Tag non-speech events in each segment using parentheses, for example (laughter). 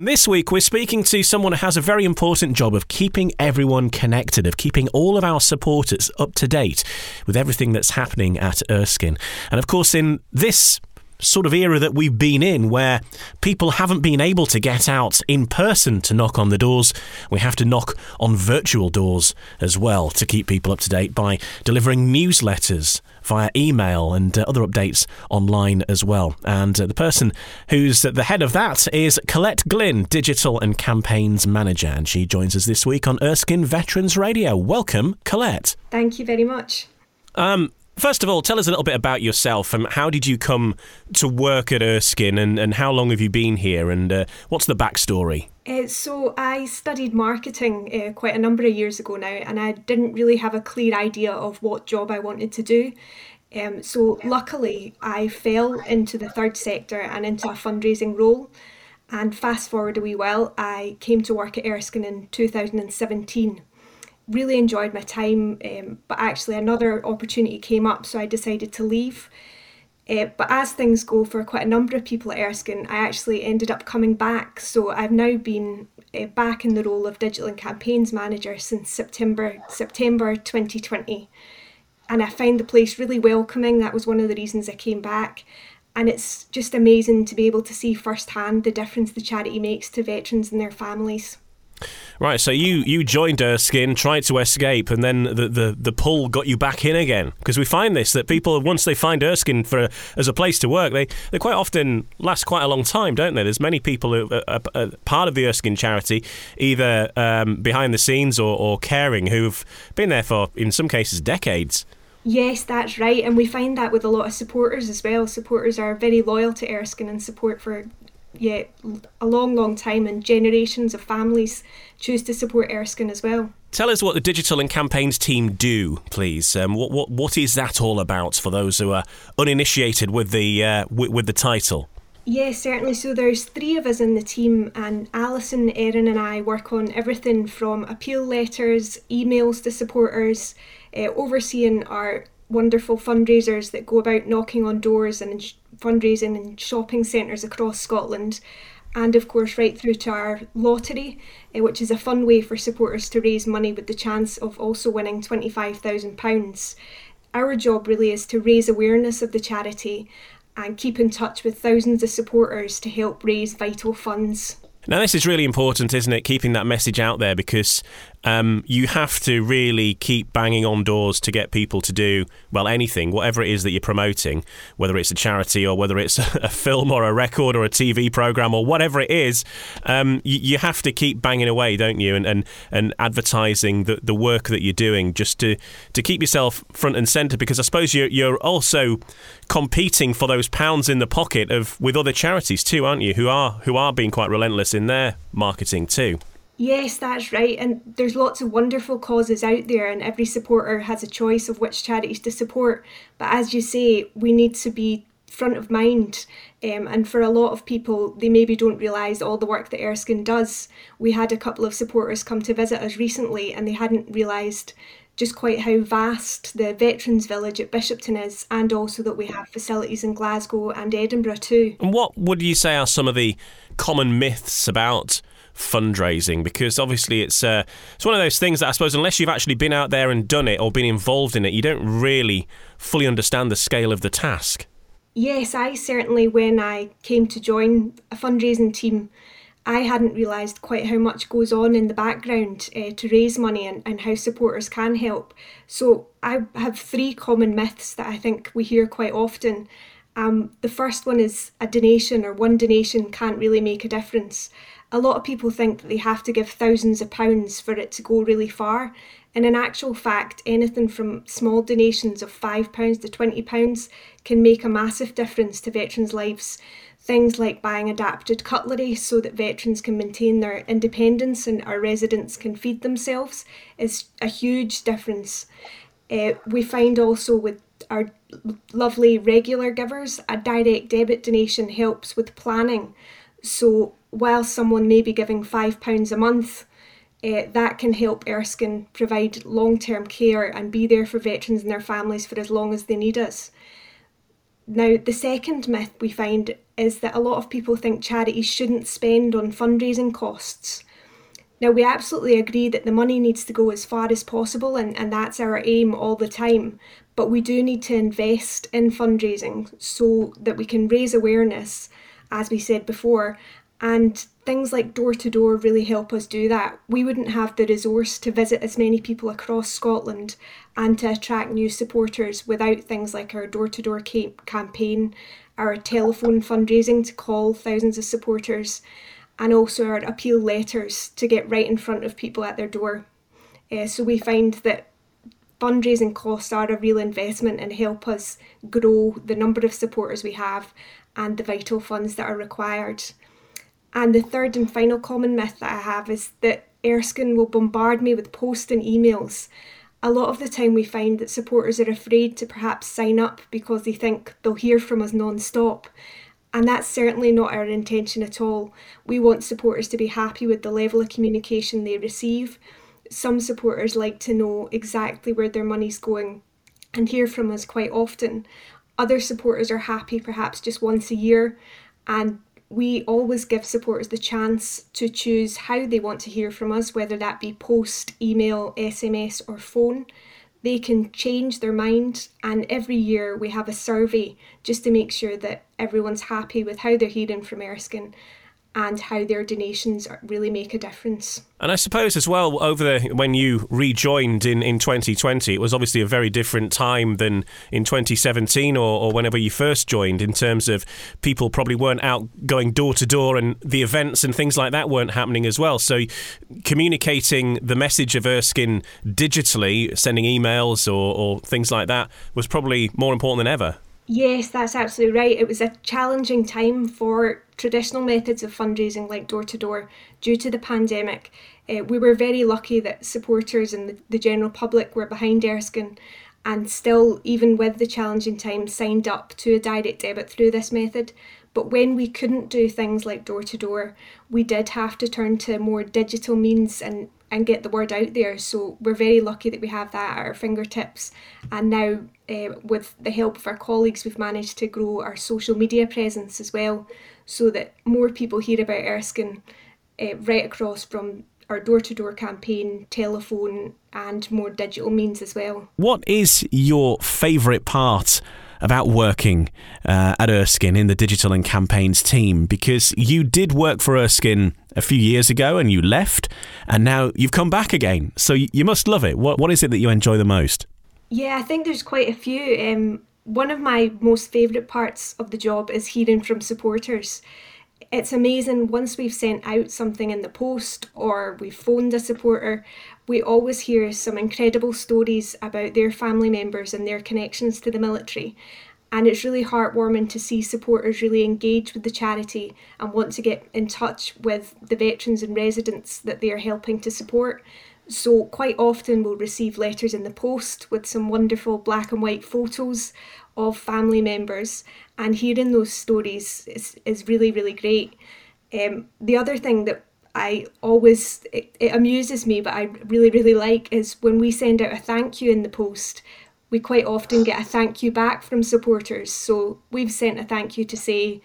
This week, we're speaking to someone who has a very important job of keeping everyone connected, of keeping all of our supporters up to date with everything that's happening at Erskine. And of course, in this sort of era that we've been in where people haven't been able to get out in person to knock on the doors. We have to knock on virtual doors as well to keep people up to date by delivering newsletters via email and uh, other updates online as well. And uh, the person who's at the head of that is Colette Glynn, Digital and Campaigns Manager. And she joins us this week on Erskine Veterans Radio. Welcome, Colette. Thank you very much. Um, First of all, tell us a little bit about yourself and how did you come to work at Erskine and, and how long have you been here and uh, what's the backstory? Uh, so, I studied marketing uh, quite a number of years ago now and I didn't really have a clear idea of what job I wanted to do. Um, so, luckily, I fell into the third sector and into a fundraising role. And fast forward a wee while, I came to work at Erskine in 2017 really enjoyed my time, um, but actually another opportunity came up, so I decided to leave. Uh, but as things go for quite a number of people at Erskine, I actually ended up coming back. So I've now been uh, back in the role of digital and campaigns manager since September September 2020, and I find the place really welcoming. That was one of the reasons I came back. And it's just amazing to be able to see firsthand the difference the charity makes to veterans and their families. Right, so you, you joined Erskine, tried to escape, and then the, the, the pull got you back in again. Because we find this that people, once they find Erskine for as a place to work, they, they quite often last quite a long time, don't they? There's many people who are, are part of the Erskine charity, either um, behind the scenes or, or caring, who've been there for, in some cases, decades. Yes, that's right. And we find that with a lot of supporters as well. Supporters are very loyal to Erskine and support for yeah, a long, long time, and generations of families choose to support Erskine as well. Tell us what the digital and campaigns team do, please. Um, what, what what is that all about for those who are uninitiated with the uh, with, with the title? Yes, certainly. So there's three of us in the team, and Alison, Erin, and I work on everything from appeal letters, emails to supporters, uh, overseeing our wonderful fundraisers that go about knocking on doors and fundraising in shopping centres across Scotland. And of course, right through to our lottery, uh, which is a fun way for supporters to raise money with the chance of also winning £25,000. Our job really is to raise awareness of the charity and keep in touch with thousands of supporters to help raise vital funds. Now, this is really important, isn't it? Keeping that message out there because um, you have to really keep banging on doors to get people to do, well, anything, whatever it is that you're promoting, whether it's a charity or whether it's (laughs) a film or a record or a TV program or whatever it is. Um, you, you, have to keep banging away, don't you? And, and, and advertising the, the work that you're doing just to, to keep yourself front and centre because I suppose you're, you're also competing for those pounds in the pocket of with other charities too, aren't you? Who are who are being quite relentless in their marketing too. Yes, that's right. And there's lots of wonderful causes out there, and every supporter has a choice of which charities to support. But as you say, we need to be front of mind. Um, and for a lot of people, they maybe don't realise all the work that Erskine does. We had a couple of supporters come to visit us recently, and they hadn't realised just quite how vast the Veterans Village at Bishopton is, and also that we have facilities in Glasgow and Edinburgh too. And what would you say are some of the common myths about fundraising? Because obviously it's uh, it's one of those things that I suppose unless you've actually been out there and done it or been involved in it, you don't really fully understand the scale of the task. Yes, I certainly when I came to join a fundraising team I hadn't realised quite how much goes on in the background uh, to raise money and, and how supporters can help. So I have three common myths that I think we hear quite often. Um, the first one is a donation or one donation can't really make a difference. A lot of people think that they have to give thousands of pounds for it to go really far. And in actual fact, anything from small donations of £5 to £20 can make a massive difference to veterans' lives. Things like buying adapted cutlery so that veterans can maintain their independence and our residents can feed themselves is a huge difference. Uh, we find also with our lovely regular givers, a direct debit donation helps with planning. So while someone may be giving £5 a month, uh, that can help Erskine provide long term care and be there for veterans and their families for as long as they need us Now, the second myth we find is that a lot of people think charities shouldn't spend on fundraising costs. Now, we absolutely agree that the money needs to go as far as possible, and, and that's our aim all the time. But we do need to invest in fundraising so that we can raise awareness, as we said before, and things like door to door really help us do that. We wouldn't have the resource to visit as many people across Scotland and to attract new supporters without things like our door to door campaign, our telephone fundraising to call thousands of supporters and also our appeal letters to get right in front of people at their door. Uh, so we find that fundraising costs are a real investment and help us grow the number of supporters we have and the vital funds that are required. And the third and final common myth that I have is that Erskine will bombard me with posts and emails. A lot of the time, we find that supporters are afraid to perhaps sign up because they think they'll hear from us non stop. And that's certainly not our intention at all. We want supporters to be happy with the level of communication they receive. Some supporters like to know exactly where their money's going and hear from us quite often. Other supporters are happy perhaps just once a year, and we always give supporters the chance to choose how they want to hear from us, whether that be post, email, SMS, or phone they can change their mind. And every year we have a survey just to make sure that everyone's happy with how they're hearing from Erskine and how their donations really make a difference. And I suppose as well, over the when you rejoined in, in 2020, it was obviously a very different time than in 2017 or, or whenever you first joined, in terms of people probably weren't out going door to door and the events and things like that weren't happening as well. So communicating the message of Erskine digitally, sending emails or, or things like that, was probably more important than ever. Yes, that's absolutely right. It was a challenging time for traditional methods of fundraising like door to door due to the pandemic. Uh, we were very lucky that supporters and the, the general public were behind Erskine and still, even with the challenging times, signed up to a direct debit through this method. But when we couldn't do things like door to door, we did have to turn to more digital means and and get the word out there. So we're very lucky that we have that at our fingertips. And now, uh, with the help of our colleagues, we've managed to grow our social media presence as well, so that more people hear about Erskine uh, right across from our door to door campaign, telephone, and more digital means as well. What is your favourite part about working uh, at Erskine in the digital and campaigns team because you did work for Erskine a few years ago and you left and now you've come back again. So you must love it. What, what is it that you enjoy the most? Yeah, I think there's quite a few. Um, one of my most favourite parts of the job is hearing from supporters. It's amazing once we've sent out something in the post or we've phoned a supporter, we always hear some incredible stories about their family members and their connections to the military. And it's really heartwarming to see supporters really engage with the charity and want to get in touch with the veterans and residents that they are helping to support. So, quite often, we'll receive letters in the post with some wonderful black and white photos of family members, and hearing those stories is, is really, really great. Um, the other thing that I always, it, it amuses me, but I really, really like is when we send out a thank you in the post, we quite often get a thank you back from supporters. So we've sent a thank you to say,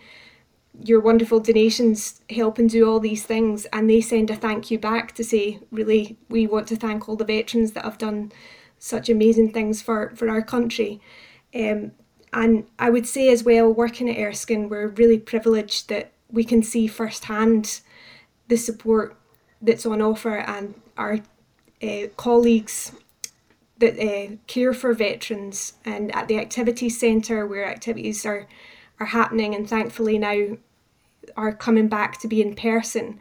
your wonderful donations help and do all these things and they send a thank you back to say really we want to thank all the veterans that have done such amazing things for for our country. Um, and i would say as well working at erskine we're really privileged that we can see firsthand the support that's on offer and our uh, colleagues that uh, care for veterans. And at the activity centre where activities are are happening and thankfully now are coming back to be in person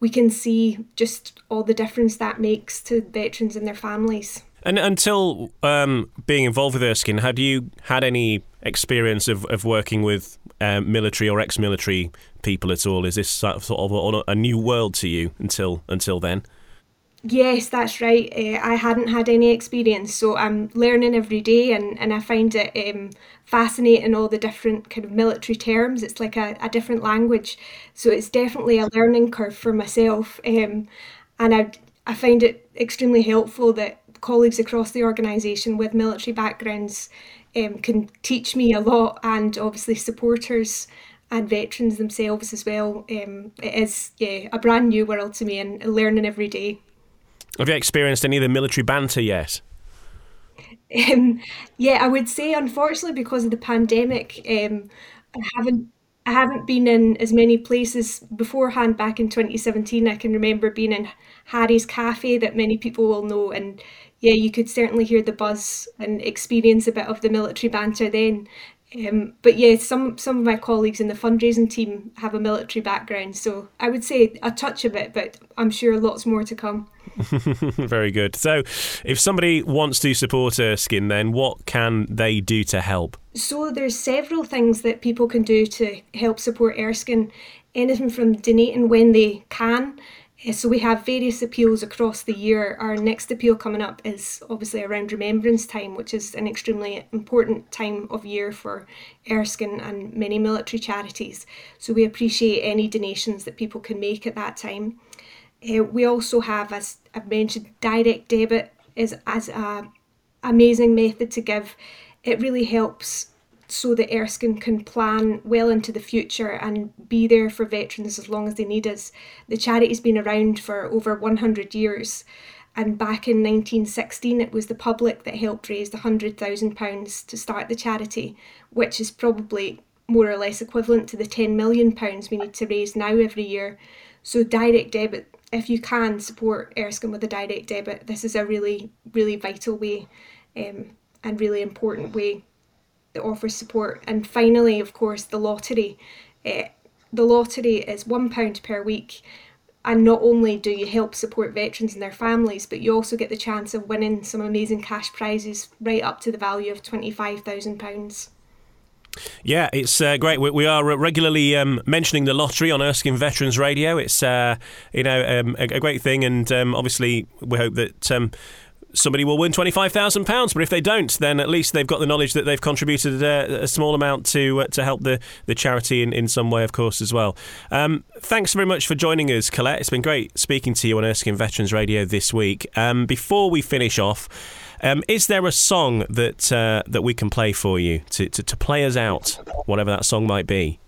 we can see just all the difference that makes to veterans and their families and until um, being involved with Erskine, had you had any experience of, of working with um, military or ex-military people at all? Is this sort of a new world to you until until then? Yes, that's right. Uh, I hadn't had any experience, so I'm learning every day, and, and I find it um, fascinating all the different kind of military terms. It's like a, a different language, so it's definitely a learning curve for myself. Um, and I I find it extremely helpful that colleagues across the organisation with military backgrounds um, can teach me a lot, and obviously supporters and veterans themselves as well. Um, it is yeah a brand new world to me and learning every day. Have you experienced any of the military banter yet? Um, yeah, I would say unfortunately because of the pandemic, um, I haven't I haven't been in as many places beforehand. Back in 2017, I can remember being in Harry's Cafe that many people will know, and yeah, you could certainly hear the buzz and experience a bit of the military banter then. Um, but yeah, some some of my colleagues in the fundraising team have a military background, so I would say a touch of it, but I'm sure lots more to come. (laughs) Very good. So, if somebody wants to support Erskine, then what can they do to help? So, there's several things that people can do to help support Erskine. Anything from donating when they can so we have various appeals across the year. Our next appeal coming up is obviously around Remembrance Time, which is an extremely important time of year for Erskine and many military charities. So we appreciate any donations that people can make at that time. Uh, we also have, as I've mentioned, direct debit is as a amazing method to give. It really helps so that Erskine can plan well into the future and be there for veterans as long as they need us. The charity's been around for over 100 years, and back in 1916 it was the public that helped raise the £100,000 to start the charity, which is probably more or less equivalent to the £10 million we need to raise now every year. So, direct debit, if you can support Erskine with a direct debit, this is a really, really vital way um, and really important way that offers support. And finally, of course, the lottery. Uh, the lottery is £1 per week. And not only do you help support veterans and their families, but you also get the chance of winning some amazing cash prizes right up to the value of £25,000. Yeah, it's uh, great. We, we, are regularly um, mentioning the lottery on Erskine Veterans Radio. It's uh, you know um, a, a, great thing, and um, obviously we hope that um, somebody will win £25,000. But if they don't, then at least they've got the knowledge that they've contributed a, uh, a small amount to uh, to help the, the charity in, in some way, of course, as well. Um, thanks very much for joining us, Colette. It's been great speaking to you on Erskine Veterans Radio this week. Um, before we finish off, um, is there a song that uh, that we can play for you to, to, to play us out, whatever that song might be?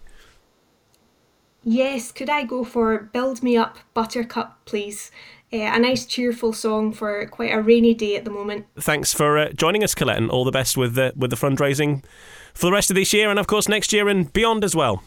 Yes, could I go for Build Me Up Buttercup, please? Uh, a nice cheerful song for quite a rainy day at the moment. Thanks for uh, joining us, Colette, and all the best with the with the fundraising for the rest of this year and of course next year and beyond as well.